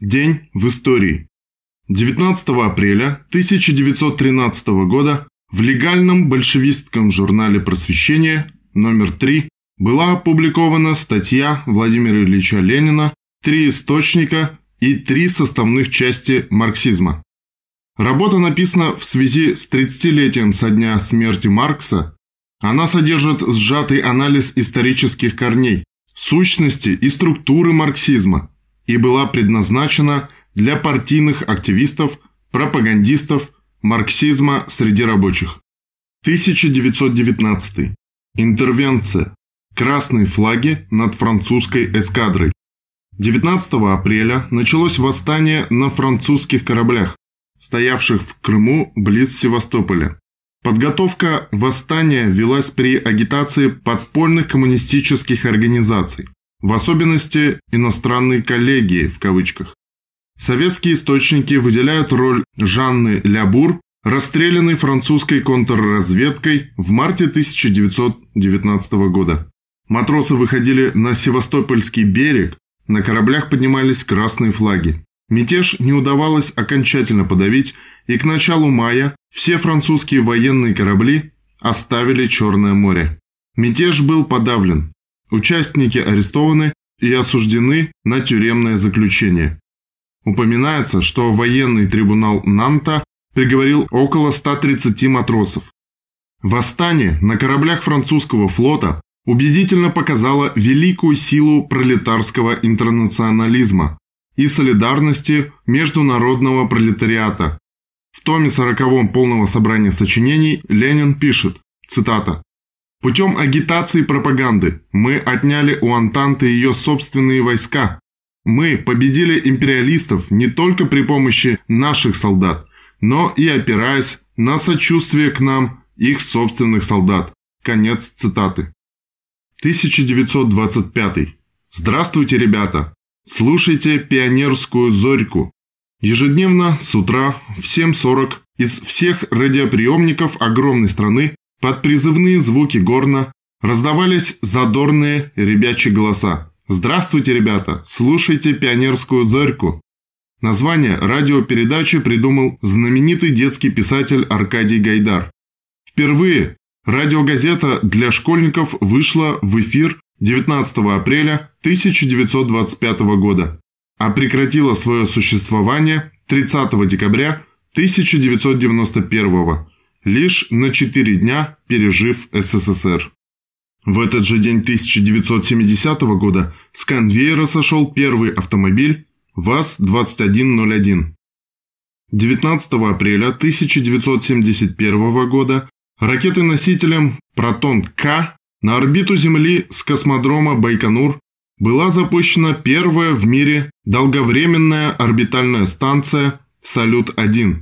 День в истории. 19 апреля 1913 года в легальном большевистском журнале «Просвещение» номер 3 была опубликована статья Владимира Ильича Ленина «Три источника и три составных части марксизма». Работа написана в связи с 30-летием со дня смерти Маркса. Она содержит сжатый анализ исторических корней, сущности и структуры марксизма и была предназначена для партийных активистов, пропагандистов марксизма среди рабочих. 1919. Интервенция. Красные флаги над французской эскадрой. 19 апреля началось восстание на французских кораблях, стоявших в Крыму близ Севастополя. Подготовка восстания велась при агитации подпольных коммунистических организаций, в особенности иностранной коллегии в кавычках. Советские источники выделяют роль Жанны Лябур, расстрелянной французской контрразведкой в марте 1919 года. Матросы выходили на Севастопольский берег, на кораблях поднимались красные флаги. Мятеж не удавалось окончательно подавить, и к началу мая все французские военные корабли оставили Черное море. Мятеж был подавлен. Участники арестованы и осуждены на тюремное заключение. Упоминается, что военный трибунал Нанта приговорил около 130 матросов. Восстание на кораблях французского флота убедительно показало великую силу пролетарского интернационализма и солидарности международного пролетариата. В томе сороковом полного собрания сочинений Ленин пишет, цитата, «Путем агитации и пропаганды мы отняли у Антанты ее собственные войска. Мы победили империалистов не только при помощи наших солдат, но и опираясь на сочувствие к нам их собственных солдат». Конец цитаты. 1925. Здравствуйте, ребята! Слушайте пионерскую зорьку. Ежедневно с утра в 7.40 из всех радиоприемников огромной страны под призывные звуки горна раздавались задорные ребячьи голоса. Здравствуйте, ребята! Слушайте пионерскую зорьку. Название радиопередачи придумал знаменитый детский писатель Аркадий Гайдар. Впервые радиогазета для школьников вышла в эфир 19 апреля 1925 года, а прекратила свое существование 30 декабря 1991 лишь на 4 дня пережив СССР. В этот же день 1970 года с конвейера сошел первый автомобиль ВАЗ-2101. 19 апреля 1971 года ракетой-носителем «Протон-К» На орбиту Земли с космодрома Байконур была запущена первая в мире долговременная орбитальная станция «Салют-1».